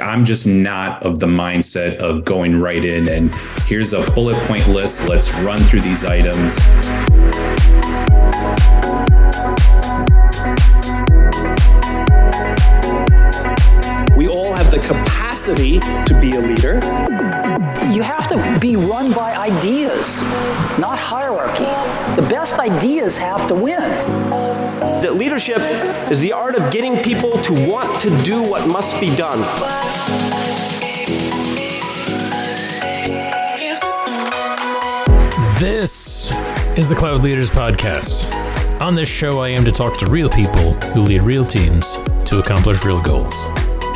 I'm just not of the mindset of going right in and here's a bullet point list. Let's run through these items. We all have the capacity to be a leader. You have to be run by ideas, not hierarchy. The best ideas have to win. That leadership is the art of getting people to want to do what must be done. This is the Cloud Leaders Podcast. On this show, I aim to talk to real people who lead real teams to accomplish real goals.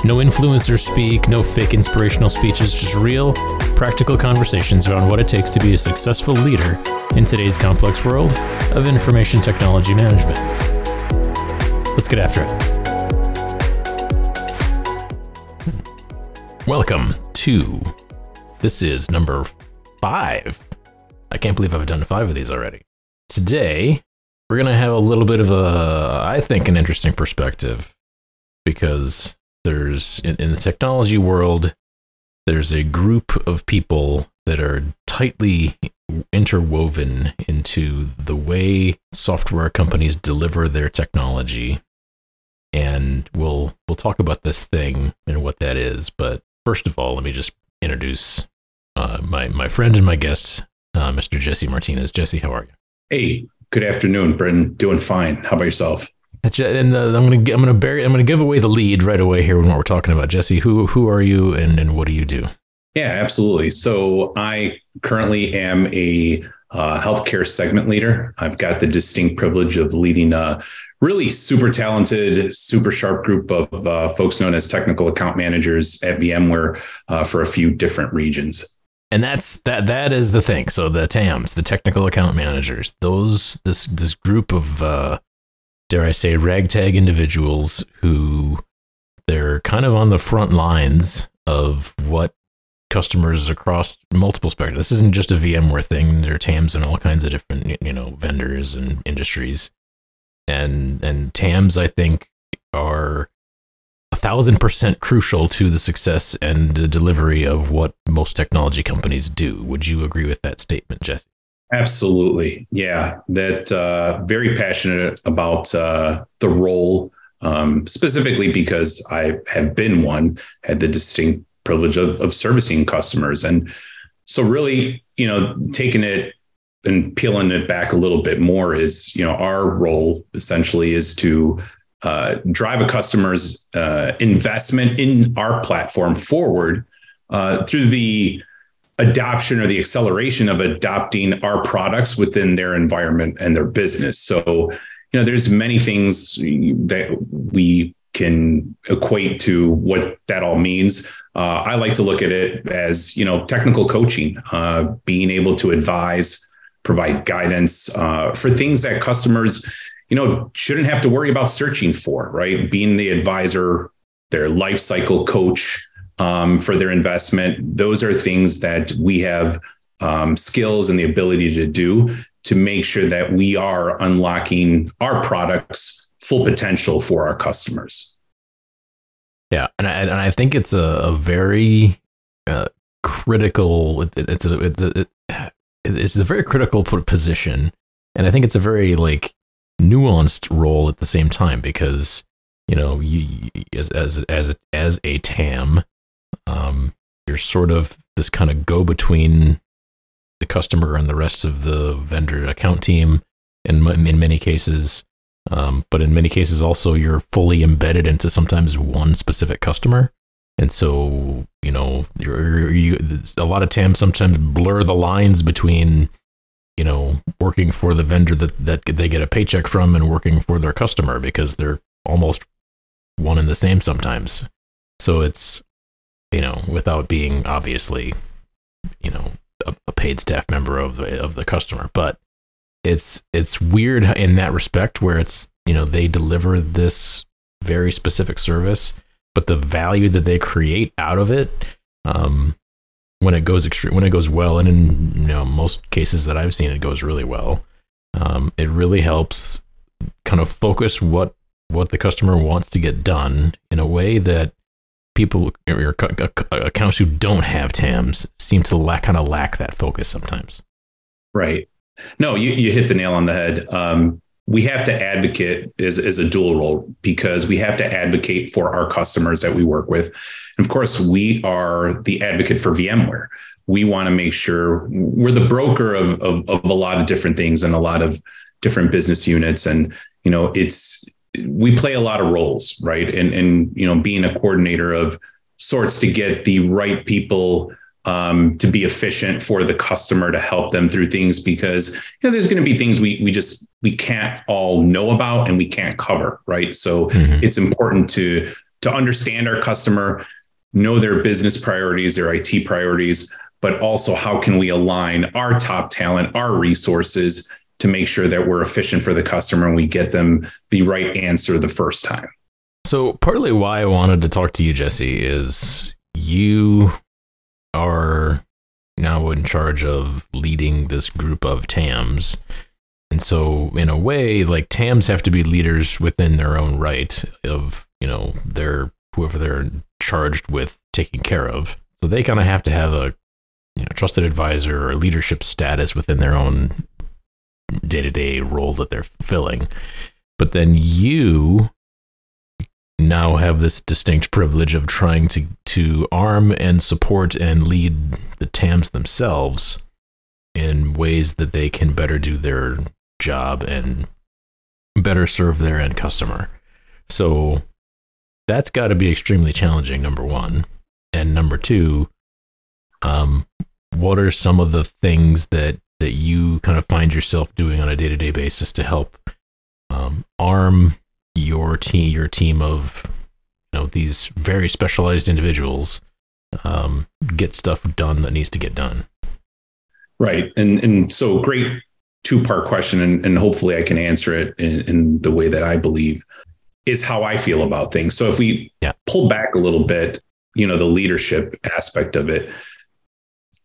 No influencers speak, no fake inspirational speeches, just real, practical conversations around what it takes to be a successful leader in today's complex world of information technology management. Let's get after it. Welcome to this is number five. I can't believe I've done five of these already. Today, we're going to have a little bit of a, I think, an interesting perspective because there's in, in the technology world, there's a group of people that are tightly interwoven into the way software companies deliver their technology. And we'll we'll talk about this thing and what that is. But first of all, let me just introduce uh, my my friend and my guest, uh, Mr. Jesse Martinez. Jesse, how are you? Hey, good afternoon, Britton. Doing fine. How about yourself? And uh, I'm gonna I'm gonna bury I'm gonna give away the lead right away here when what we're talking about. Jesse, who who are you and and what do you do? Yeah, absolutely. So I currently am a uh, healthcare segment leader. I've got the distinct privilege of leading a really super talented, super sharp group of uh, folks known as technical account managers at VMware uh, for a few different regions. And that's that that is the thing. So the TAMs, the technical account managers, those this this group of uh, dare I say, ragtag individuals who they're kind of on the front lines of what customers across multiple spectrum. This isn't just a VMware thing. There are TAMs and all kinds of different, you know, vendors and industries. And and TAMs, I think, are a thousand percent crucial to the success and the delivery of what most technology companies do. Would you agree with that statement, Jesse? Absolutely. Yeah. That uh, very passionate about uh, the role, um, specifically because I have been one, had the distinct privilege of, of servicing customers. And so, really, you know, taking it and peeling it back a little bit more is, you know, our role essentially is to uh, drive a customer's uh, investment in our platform forward uh, through the adoption or the acceleration of adopting our products within their environment and their business. So, you know, there's many things that we can equate to what that all means. Uh, I like to look at it as, you know, technical coaching, uh, being able to advise, provide guidance uh, for things that customers, you know, shouldn't have to worry about searching for, right? Being the advisor, their life cycle coach, um, for their investment. Those are things that we have um, skills and the ability to do to make sure that we are unlocking our products' full potential for our customers. Yeah, and I, and I think it's a, a very uh, critical. It, it's a it's a, it, it's a very critical position, and I think it's a very like nuanced role at the same time because you know you as as as a, as a TAM, um, you're sort of this kind of go between the customer and the rest of the vendor account team in, in many cases. Um, but in many cases, also, you're fully embedded into sometimes one specific customer. And so, you know, you're, you, a lot of TAMs sometimes blur the lines between, you know, working for the vendor that, that they get a paycheck from and working for their customer because they're almost one and the same sometimes. So it's, you know, without being obviously, you know, a, a, paid staff member of the of the customer. But it's it's weird in that respect where it's you know they deliver this very specific service, but the value that they create out of it, um, when it goes extreme, when it goes well, and in you know most cases that I've seen, it goes really well. Um, it really helps kind of focus what what the customer wants to get done in a way that people or accounts who don't have TAMs seem to lack kind of lack that focus sometimes. Right. No, you, you hit the nail on the head. Um, we have to advocate as, as a dual role because we have to advocate for our customers that we work with. And of course, we are the advocate for VMware. We want to make sure we're the broker of, of, of a lot of different things and a lot of different business units. And, you know, it's, we play a lot of roles, right? And, and, you know, being a coordinator of sorts to get the right people um, to be efficient for the customer to help them through things because you know there's going to be things we we just we can't all know about and we can't cover right so mm-hmm. it's important to to understand our customer know their business priorities their IT priorities but also how can we align our top talent our resources to make sure that we're efficient for the customer and we get them the right answer the first time so partly why I wanted to talk to you Jesse is you are now in charge of leading this group of TAMs. And so, in a way, like TAMs have to be leaders within their own right of, you know, their whoever they're charged with taking care of. So they kind of have to have a you know, trusted advisor or leadership status within their own day to day role that they're filling. But then you now have this distinct privilege of trying to to arm and support and lead the TAMs themselves in ways that they can better do their job and better serve their end customer. So that's got to be extremely challenging number 1 and number 2 um what are some of the things that that you kind of find yourself doing on a day-to-day basis to help um, arm your team your team of you know these very specialized individuals um, get stuff done that needs to get done. Right. And and so great two part question and, and hopefully i can answer it in, in the way that i believe is how i feel about things. So if we yeah. pull back a little bit you know the leadership aspect of it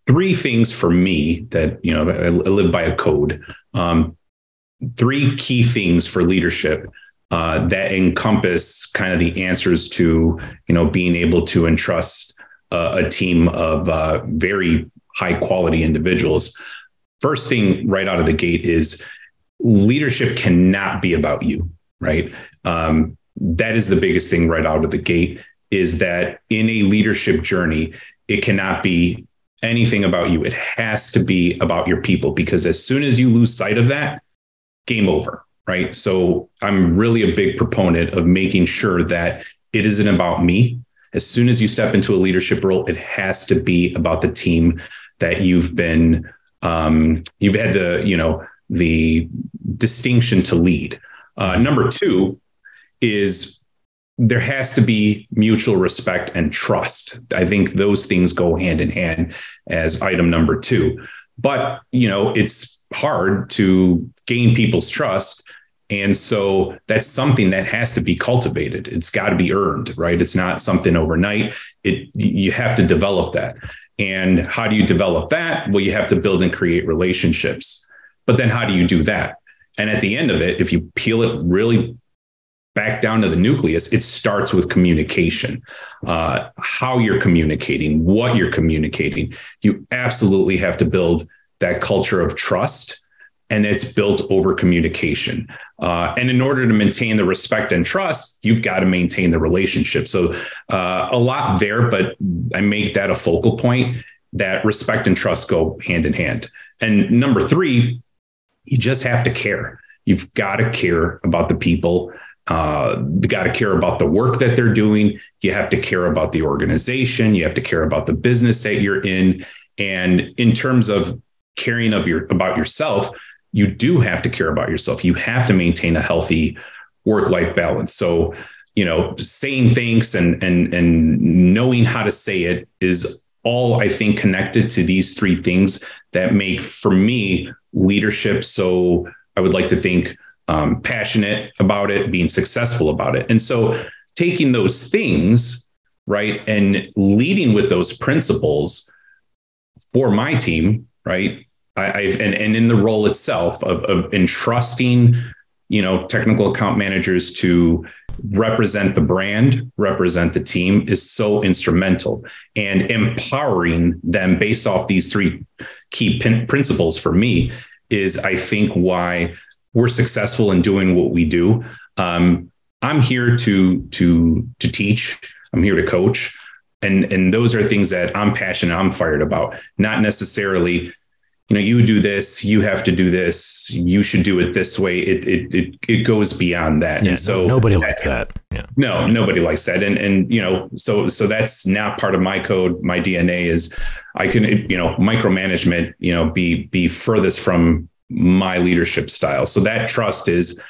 three things for me that you know i, live by a code um, three key things for leadership uh, that encompass kind of the answers to you know being able to entrust uh, a team of uh, very high quality individuals. First thing right out of the gate is leadership cannot be about you, right? Um, that is the biggest thing right out of the gate. Is that in a leadership journey, it cannot be anything about you. It has to be about your people because as soon as you lose sight of that, game over right? So I'm really a big proponent of making sure that it isn't about me. As soon as you step into a leadership role, it has to be about the team that you've been, um, you've had the, you know, the distinction to lead. Uh, number two is there has to be mutual respect and trust. I think those things go hand in hand as item number two. But, you know, it's hard to gain people's trust and so that's something that has to be cultivated. It's got to be earned, right? It's not something overnight. It you have to develop that. And how do you develop that? Well, you have to build and create relationships. But then how do you do that? And at the end of it, if you peel it really back down to the nucleus, it starts with communication. Uh, how you're communicating, what you're communicating. You absolutely have to build that culture of trust and it's built over communication. Uh, and in order to maintain the respect and trust, you've got to maintain the relationship. So uh, a lot there, but I make that a focal point that respect and trust go hand in hand. And number three, you just have to care. You've got to care about the people. Uh, you got to care about the work that they're doing. You have to care about the organization. You have to care about the business that you're in. And in terms of caring of your about yourself, you do have to care about yourself. You have to maintain a healthy work life balance. So, you know, saying thanks and and and knowing how to say it is all I think connected to these three things that make for me leadership so I would like to think um, passionate about it, being successful about it. And so taking those things, right, and leading with those principles for my team, right, I, have and, and in the role itself of, of entrusting you know, technical account managers to represent the brand, represent the team is so instrumental. And empowering them based off these three key pin- principles for me is, I think, why we're successful in doing what we do. Um, I'm here to to to teach. I'm here to coach, and and those are things that I'm passionate. I'm fired about. Not necessarily you know you do this you have to do this you should do it this way it it it, it goes beyond that yeah, and so nobody likes that yeah. no nobody likes that and and you know so so that's not part of my code my dna is i can you know micromanagement you know be be furthest from my leadership style so that trust is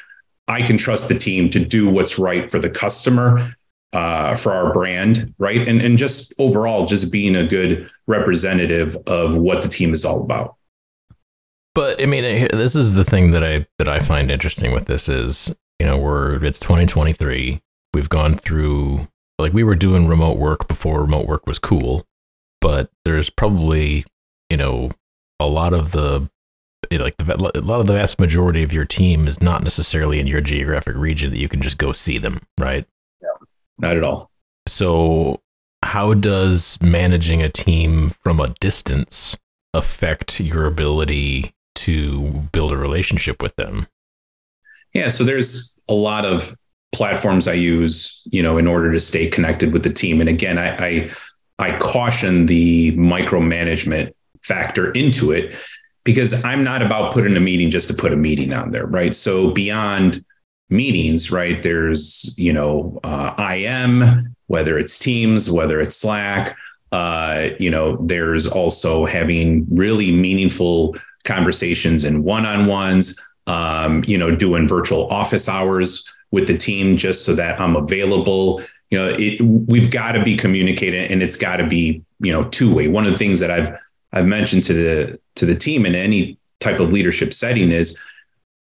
i can trust the team to do what's right for the customer uh, for our brand, right? And and just overall, just being a good representative of what the team is all about. But I mean, this is the thing that I that I find interesting with this is you know we're it's 2023. We've gone through like we were doing remote work before remote work was cool, but there's probably you know a lot of the like the, a lot of the vast majority of your team is not necessarily in your geographic region that you can just go see them, right? Yeah, not at all. So, how does managing a team from a distance affect your ability to build a relationship with them? Yeah, so there's a lot of platforms I use, you know, in order to stay connected with the team. And again, I I, I caution the micromanagement factor into it because I'm not about putting a meeting just to put a meeting on there, right? So beyond meetings, right? There's you know uh, IM, whether it's Teams, whether it's Slack. Uh, you know, there's also having really meaningful conversations and one-on-ones um, you know doing virtual office hours with the team just so that i'm available you know it, we've got to be communicating and it's got to be you know two-way one of the things that i've i've mentioned to the to the team in any type of leadership setting is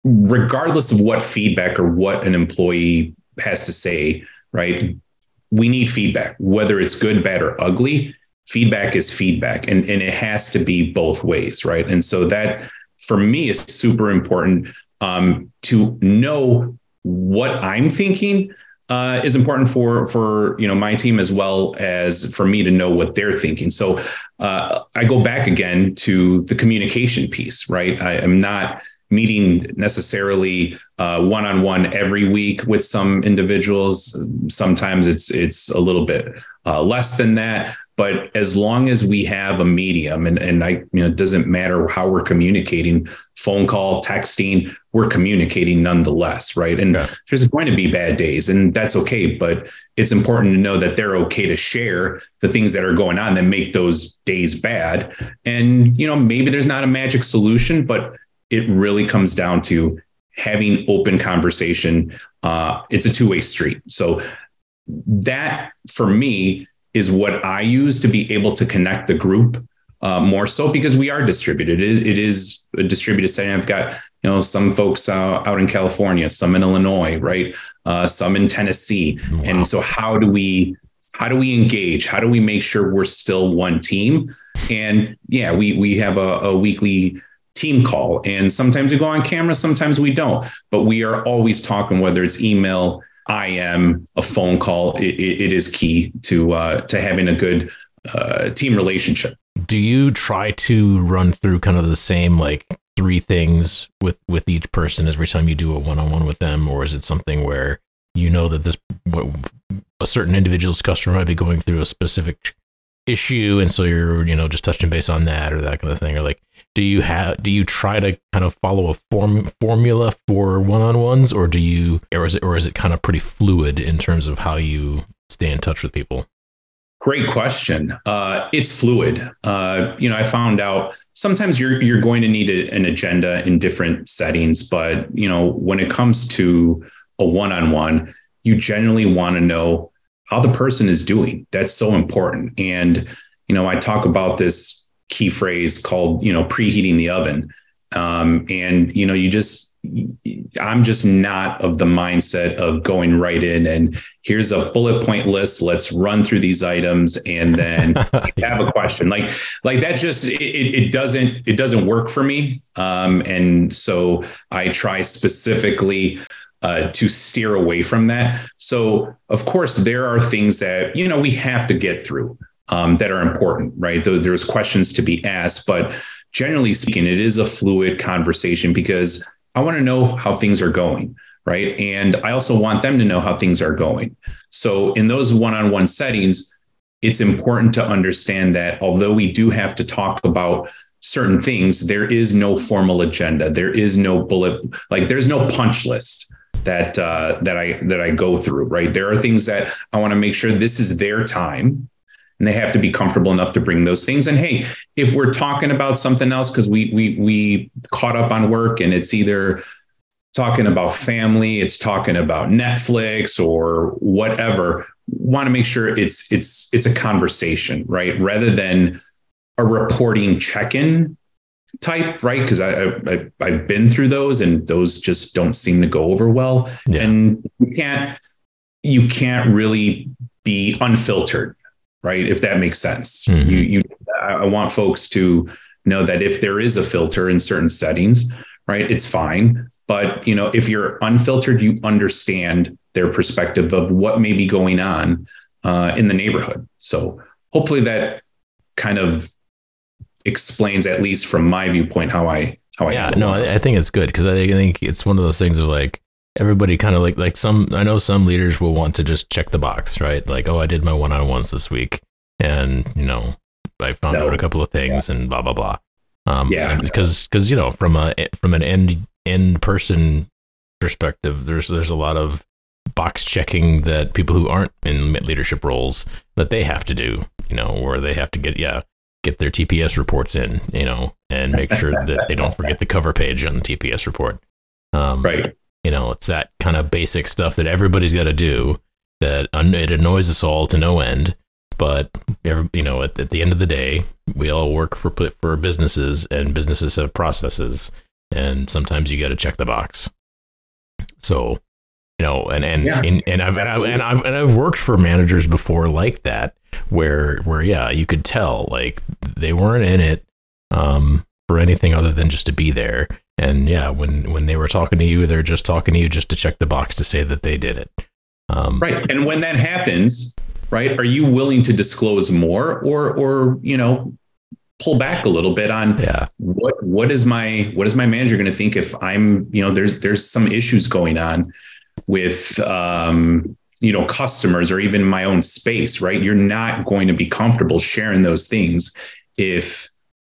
regardless of what feedback or what an employee has to say right we need feedback whether it's good bad or ugly. Feedback is feedback and, and it has to be both ways right? And so that for me is super important um, to know what i'm thinking uh, is important for for you know my team as well as for me to know what they're thinking. So uh, i go back again to the communication piece right? I am not meeting necessarily uh, one-on-one every week with some individuals. Sometimes it's it's a little bit uh, less than that but as long as we have a medium and, and I, you know, it doesn't matter how we're communicating, phone call, texting, we're communicating nonetheless. Right. And yeah. there's going to be bad days and that's okay. But it's important to know that they're okay to share the things that are going on that make those days bad. And, you know, maybe there's not a magic solution, but it really comes down to having open conversation. Uh, it's a two way street. So that for me is what I use to be able to connect the group uh, more so because we are distributed. It is, it is a distributed setting. I've got you know some folks uh, out in California, some in Illinois, right, uh, some in Tennessee, wow. and so how do we how do we engage? How do we make sure we're still one team? And yeah, we we have a, a weekly team call, and sometimes we go on camera, sometimes we don't, but we are always talking, whether it's email IM, a phone call, it, it is key to uh, to having a good uh, team relationship. Do you try to run through kind of the same like three things with with each person every time you do a one on one with them, or is it something where you know that this what a certain individual's customer might be going through a specific issue, and so you're you know just touching base on that or that kind of thing, or like do you have do you try to kind of follow a form formula for one-on-ones or do you or is it or is it kind of pretty fluid in terms of how you stay in touch with people Great question. Uh, it's fluid. Uh, you know, I found out sometimes you're you're going to need a, an agenda in different settings, but you know, when it comes to a one-on-one, you generally want to know how the person is doing. That's so important. And you know, I talk about this key phrase called, you know, preheating the oven. Um, and you know, you just I'm just not of the mindset of going right in and here's a bullet point list. Let's run through these items and then have a question. Like, like that just it, it doesn't it doesn't work for me. Um, and so I try specifically uh, to steer away from that. So of course there are things that you know we have to get through um, that are important, right? There's questions to be asked, but generally speaking, it is a fluid conversation because I want to know how things are going, right? And I also want them to know how things are going. So in those one-on-one settings, it's important to understand that although we do have to talk about certain things, there is no formal agenda. There is no bullet, like there's no punch list that uh, that I that I go through. Right, there are things that I want to make sure this is their time and they have to be comfortable enough to bring those things. And hey, if we're talking about something else because we we we caught up on work and it's either talking about family, it's talking about Netflix or whatever, want to make sure it's it's it's a conversation, right? Rather than a reporting check-in type, right? Because I, I I've been through those and those just don't seem to go over well. Yeah. And you can't you can't really be unfiltered right? If that makes sense. Mm-hmm. You, you, I want folks to know that if there is a filter in certain settings, right, it's fine. But you know, if you're unfiltered, you understand their perspective of what may be going on uh, in the neighborhood. So hopefully that kind of explains, at least from my viewpoint, how I how I. Yeah, no, I, I think it's good because I think it's one of those things of like everybody kind of like like some I know some leaders will want to just check the box, right? Like, oh, I did my one-on-ones this week and, you know, I found no. out a couple of things yeah. and blah blah blah. Um yeah. because because you know, from a from an end end person perspective, there's there's a lot of box checking that people who aren't in leadership roles that they have to do, you know, where they have to get yeah, get their TPS reports in, you know, and make sure that they don't forget the cover page on the TPS report. Um, right. You know, it's that kind of basic stuff that everybody's got to do that it annoys us all to no end. But you know, at, at the end of the day, we all work for for businesses, and businesses have processes, and sometimes you got to check the box. So, you know, and and yeah, and, and, I've, and, I've, and I've and I've worked for managers before like that, where where yeah, you could tell like they weren't in it um, for anything other than just to be there, and yeah, when when they were talking to you, they're just talking to you just to check the box to say that they did it. Um, right. And when that happens, right, are you willing to disclose more, or or you know, pull back a little bit on yeah. what what is my what is my manager going to think if I'm you know there's there's some issues going on with um, you know customers or even my own space, right? You're not going to be comfortable sharing those things if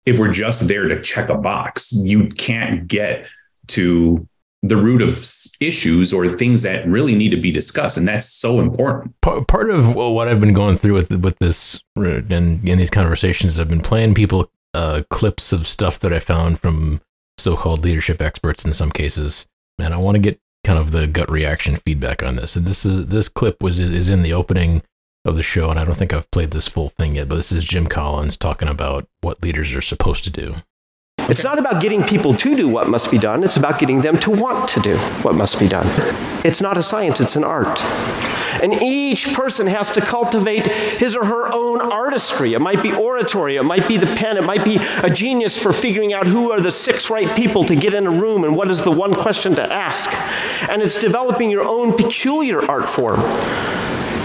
if we're just there to check a box, you can't get to the root of issues or things that really need to be discussed, and that's so important. Part of what I've been going through with with this and in these conversations, I've been playing people uh, clips of stuff that I found from so-called leadership experts in some cases, and I want to get kind of the gut reaction feedback on this. And this is this clip was is in the opening of the show, and I don't think I've played this full thing yet, but this is Jim Collins talking about what leaders are supposed to do. It's not about getting people to do what must be done, it's about getting them to want to do what must be done. It's not a science, it's an art. And each person has to cultivate his or her own artistry. It might be oratory, it might be the pen, it might be a genius for figuring out who are the six right people to get in a room and what is the one question to ask. And it's developing your own peculiar art form.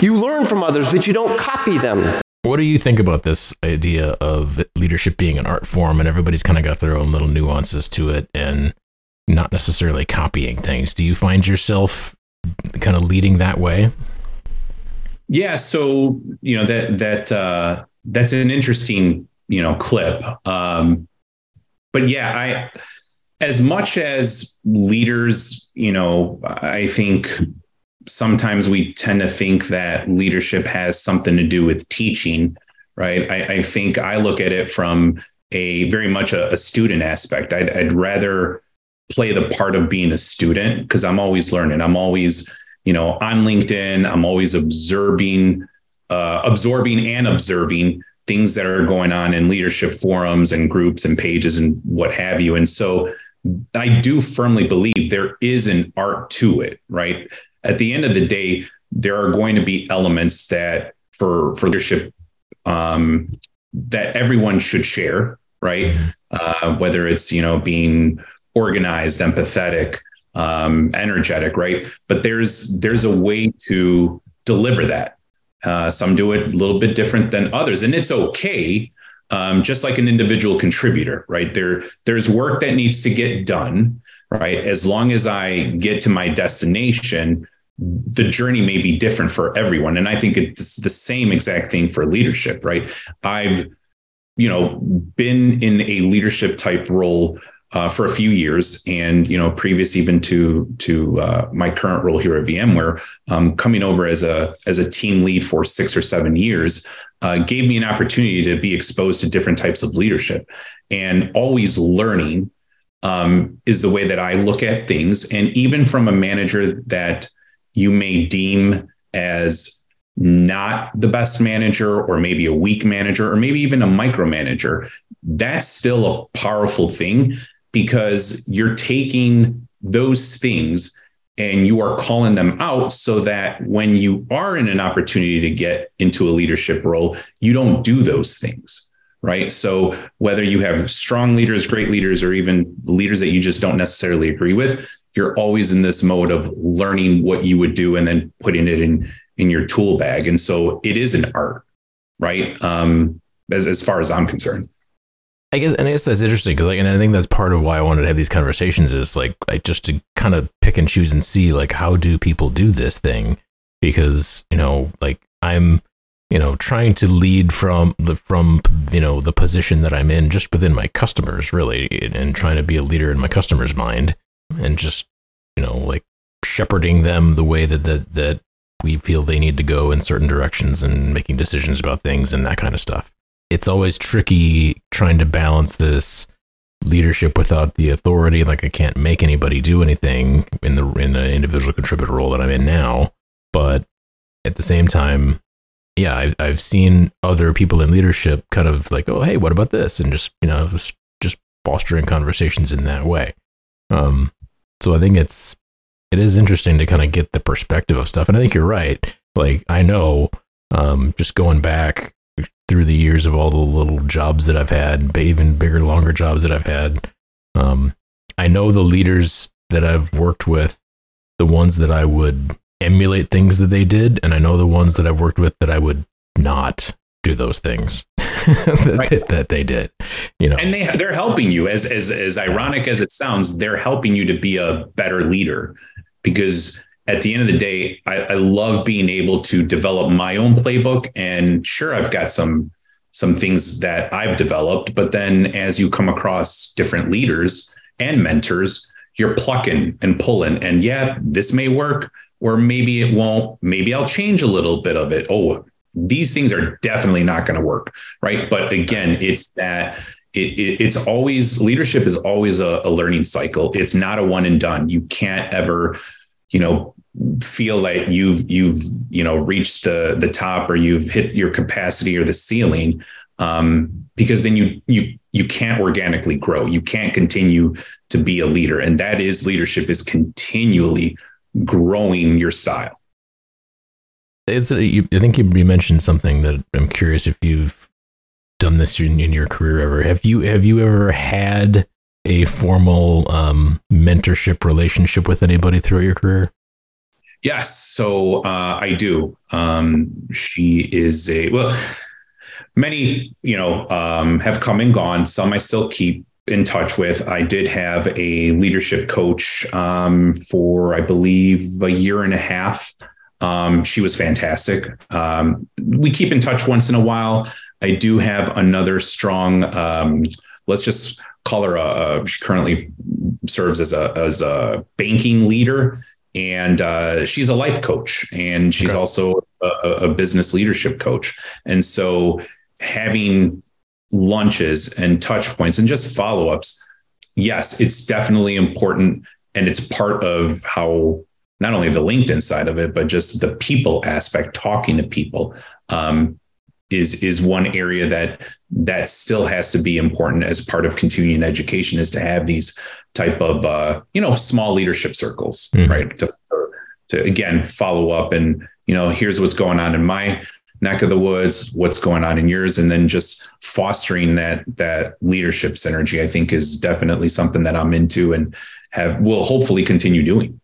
You learn from others, but you don't copy them. What do you think about this idea of leadership being an art form and everybody's kind of got their own little nuances to it and not necessarily copying things? Do you find yourself kind of leading that way? Yeah, so you know that that uh, that's an interesting you know clip. Um, but yeah, I as much as leaders, you know, I think sometimes we tend to think that leadership has something to do with teaching, right? I, I think I look at it from a very much a, a student aspect. I'd, I'd rather play the part of being a student because I'm always learning. I'm always, you know, on LinkedIn. I'm always observing, uh, absorbing and observing things that are going on in leadership forums and groups and pages and what have you. And so I do firmly believe there is an art to it, right? At the end of the day, there are going to be elements that for for leadership um, that everyone should share, right? Mm-hmm. Uh, whether it's you know being organized, empathetic, um, energetic, right? But there's there's a way to deliver that. Uh, some do it a little bit different than others, and it's okay. Um, just like an individual contributor, right? There, there's work that needs to get done, right? As long as I get to my destination, the journey may be different for everyone. And I think it's the same exact thing for leadership, right? I've, you know, been in a leadership type role uh, for a few years, and you know, previous even to to uh, my current role here at VMware, um, coming over as a as a team lead for six or seven years, uh, gave me an opportunity to be exposed to different types of leadership, and always learning um, is the way that I look at things. And even from a manager that you may deem as not the best manager or maybe a weak manager or maybe even a micromanager, that's still a powerful thing because you're taking those things and you are calling them out so that when you are in an opportunity to get into a leadership role, you don't do those things. Right. So, whether you have strong leaders, great leaders, or even leaders that you just don't necessarily agree with, you're always in this mode of learning what you would do and then putting it in in your tool bag. And so it is an art, right? Um, as as far as I'm concerned. I guess, and I guess that's interesting because, like, and I think that's part of why I wanted to have these conversations is like, like just to kind of pick and choose and see, like, how do people do this thing? Because you know, like, I'm, you know, trying to lead from the from you know the position that I'm in, just within my customers, really, and, and trying to be a leader in my customers' mind, and just you know, like shepherding them the way that that that we feel they need to go in certain directions and making decisions about things and that kind of stuff it's always tricky trying to balance this leadership without the authority. Like I can't make anybody do anything in the in the individual contributor role that I'm in now. But at the same time, yeah, I've I've seen other people in leadership kind of like, oh, hey, what about this, and just you know, just fostering conversations in that way. Um, so I think it's it is interesting to kind of get the perspective of stuff, and I think you're right. Like I know, um, just going back through the years of all the little jobs that I've had, even bigger, longer jobs that I've had. Um, I know the leaders that I've worked with, the ones that I would emulate things that they did, and I know the ones that I've worked with that I would not do those things that, right. that, they did. You know, and they they're helping you. As as as ironic as it sounds, they're helping you to be a better leader because at the end of the day, I, I, love being able to develop my own playbook. And sure, I've got some some things that I've developed, but then as you come across different leaders and mentors, you're plucking and pulling. And yeah, this may work, or maybe it won't. Maybe I'll change a little bit of it. Oh, these things are definitely not going to work, right? But again, it's that it, it, it's always leadership is always a, a, learning cycle. It's not a one and done. You can't ever, you know, feel like you've you've you know reached the the top or you've hit your capacity or the ceiling um, because then you you you can't organically grow you can't continue to be a leader and that is leadership is continually growing your style it's a, you, i think you mentioned something that i'm curious if you've done this in, in your career ever have you have you ever had a formal um, mentorship relationship with anybody throughout your career Yes, so uh, I do. Um, she is a well. Many, you know, um, have come and gone. Some I still keep in touch with. I did have a leadership coach um, for, I believe, a year and a half. Um, she was fantastic. Um, we keep in touch once in a while. I do have another strong. Um, let's just call her a, a, she currently serves as a as a banking leader and uh, she's a life coach and she's okay. also a, a, business leadership coach and so having lunches and touch points and just follow-ups yes it's definitely important and it's part of how not only the linkedin side of it but just the people aspect talking to people um, is is one area that that still has to be important as part of continuing education is to have these type of uh, you know small leadership circles, mm-hmm. right? To, to again follow up and you know here's what's going on in my neck of the woods, what's going on in yours, and then just fostering that that leadership synergy. I think is definitely something that I'm into and have will hopefully continue doing.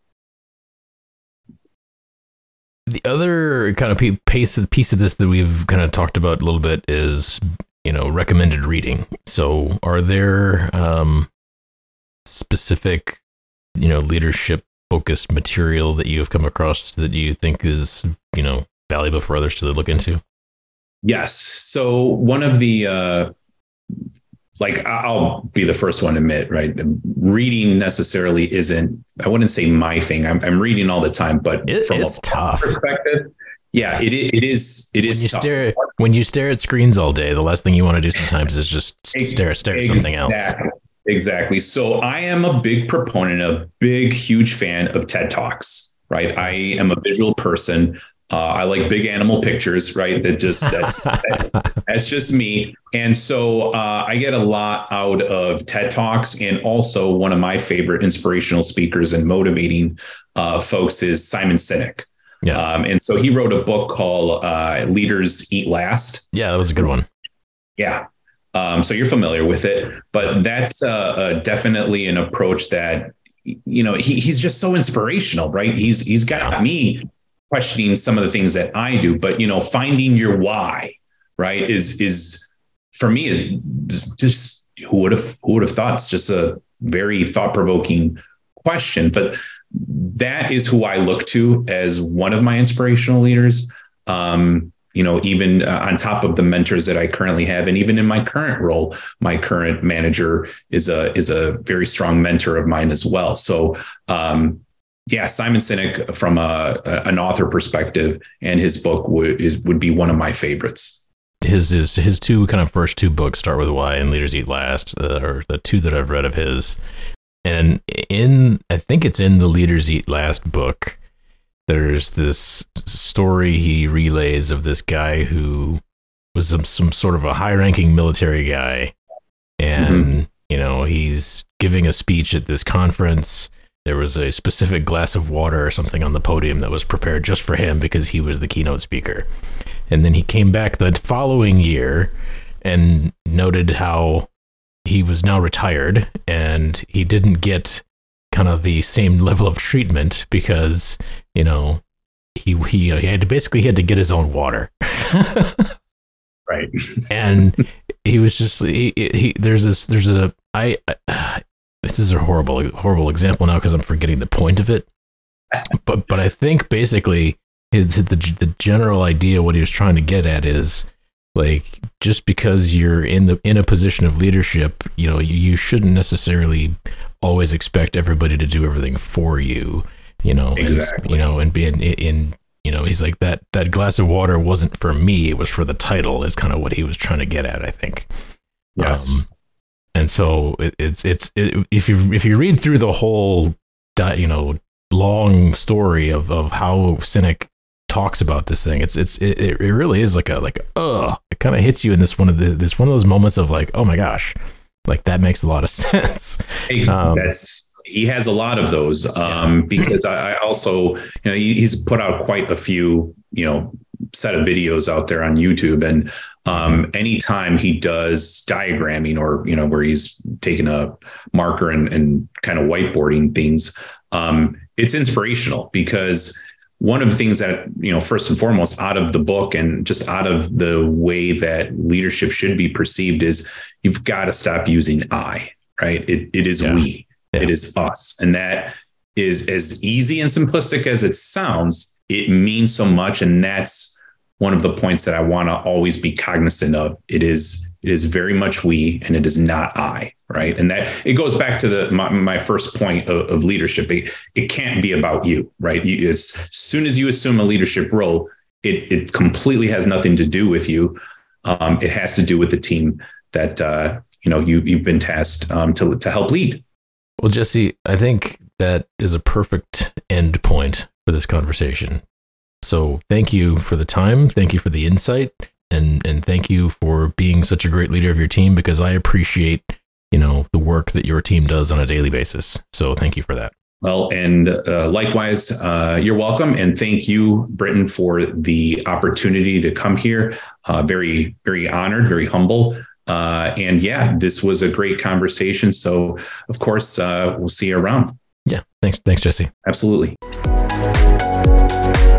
The other kind of piece of piece of this that we've kind of talked about a little bit is you know recommended reading. So, are there um, specific you know leadership focused material that you have come across that you think is you know valuable for others to look into? Yes. So one of the uh, like I'll be the first one to admit, right? Reading necessarily isn't. I wouldn't say my thing. I'm, I'm reading all the time, but it, from it's a tough perspective. Yeah, it, it is. It is. When you tough. stare when you stare at screens all day, the last thing you want to do sometimes is just stare stare at something else. Exactly. So I am a big proponent, a big, huge fan of TED Talks. Right. I am a visual person. Uh, I like big animal pictures, right? That just that's that's, that's, just me. And so uh, I get a lot out of TED Talks, and also one of my favorite inspirational speakers and motivating uh, folks is Simon Sinek. Yeah. Um, and so he wrote a book called uh, "Leaders Eat Last." Yeah, that was a good one. Yeah. Um, so you're familiar with it, but that's uh, uh, definitely an approach that you know he, he's just so inspirational, right? He's he's got me questioning some of the things that I do, but you know, finding your why, right, is is for me is just who would have who would have thought it's just a very thought provoking question, but that is who I look to as one of my inspirational leaders. Um, you know, even uh, on top of the mentors that I currently have, and even in my current role, my current manager is a is a very strong mentor of mine as well. So, um, yeah, Simon Sinek from a, an author perspective, and his book would is, would be one of my favorites. His his his two kind of first two books start with why and Leaders Eat Last, uh, or the two that I've read of his. And in I think it's in the Leaders Eat Last book. There's this story he relays of this guy who was some, some sort of a high-ranking military guy, and mm-hmm. you know he's giving a speech at this conference there was a specific glass of water or something on the podium that was prepared just for him because he was the keynote speaker. And then he came back the following year and noted how he was now retired and he didn't get kind of the same level of treatment because, you know, he he, uh, he had to basically he had to get his own water. right. and he was just he, he there's this there's a I, I this is a horrible horrible example now because I'm forgetting the point of it. But but I think basically the, the the general idea what he was trying to get at is like just because you're in the in a position of leadership, you know, you, you shouldn't necessarily always expect everybody to do everything for you. You know, exactly. And, you know, and being in, in you know, he's like that that glass of water wasn't for me; it was for the title. Is kind of what he was trying to get at. I think. Yes. Um, and so it, it's it's it, if you if you read through the whole you know long story of of how Sinek talks about this thing, it's it's it, it really is like a like uh it kind of hits you in this one of the this one of those moments of like oh my gosh like that makes a lot of sense. Hey, um, that's he has a lot of those um, because I, I, also you know he, he's put out quite a few you know set of videos out there on YouTube. And um, anytime he does diagramming or, you know, where he's taking a marker and, and kind of whiteboarding things, um, it's inspirational because one of the things that, you know, first and foremost, out of the book and just out of the way that leadership should be perceived is you've got to stop using I, right? It, it is yeah. we, yeah. it is us. And that is as easy and simplistic as it sounds it means so much and that's one of the points that I want to always be cognizant of. It is it is very much we and it is not I, right? And that it goes back to the my, my first point of, of leadership. It, it, can't be about you, right? You, as soon as you assume a leadership role, it it completely has nothing to do with you. Um, it has to do with the team that uh, you know you you've been tasked um, to to help lead. Well, Jesse, I think that is a perfect end point for this conversation. So thank you for the time. Thank you for the insight. and and thank you for being such a great leader of your team because I appreciate you know the work that your team does on a daily basis. So thank you for that. Well, and uh, likewise, uh, you're welcome. And thank you, Britton, for the opportunity to come here. Uh, very, very honored, very humble. Uh, and yeah, this was a great conversation. So, of course, uh, we'll see you around. Yeah. Thanks. Thanks, Jesse. Absolutely. Thank you.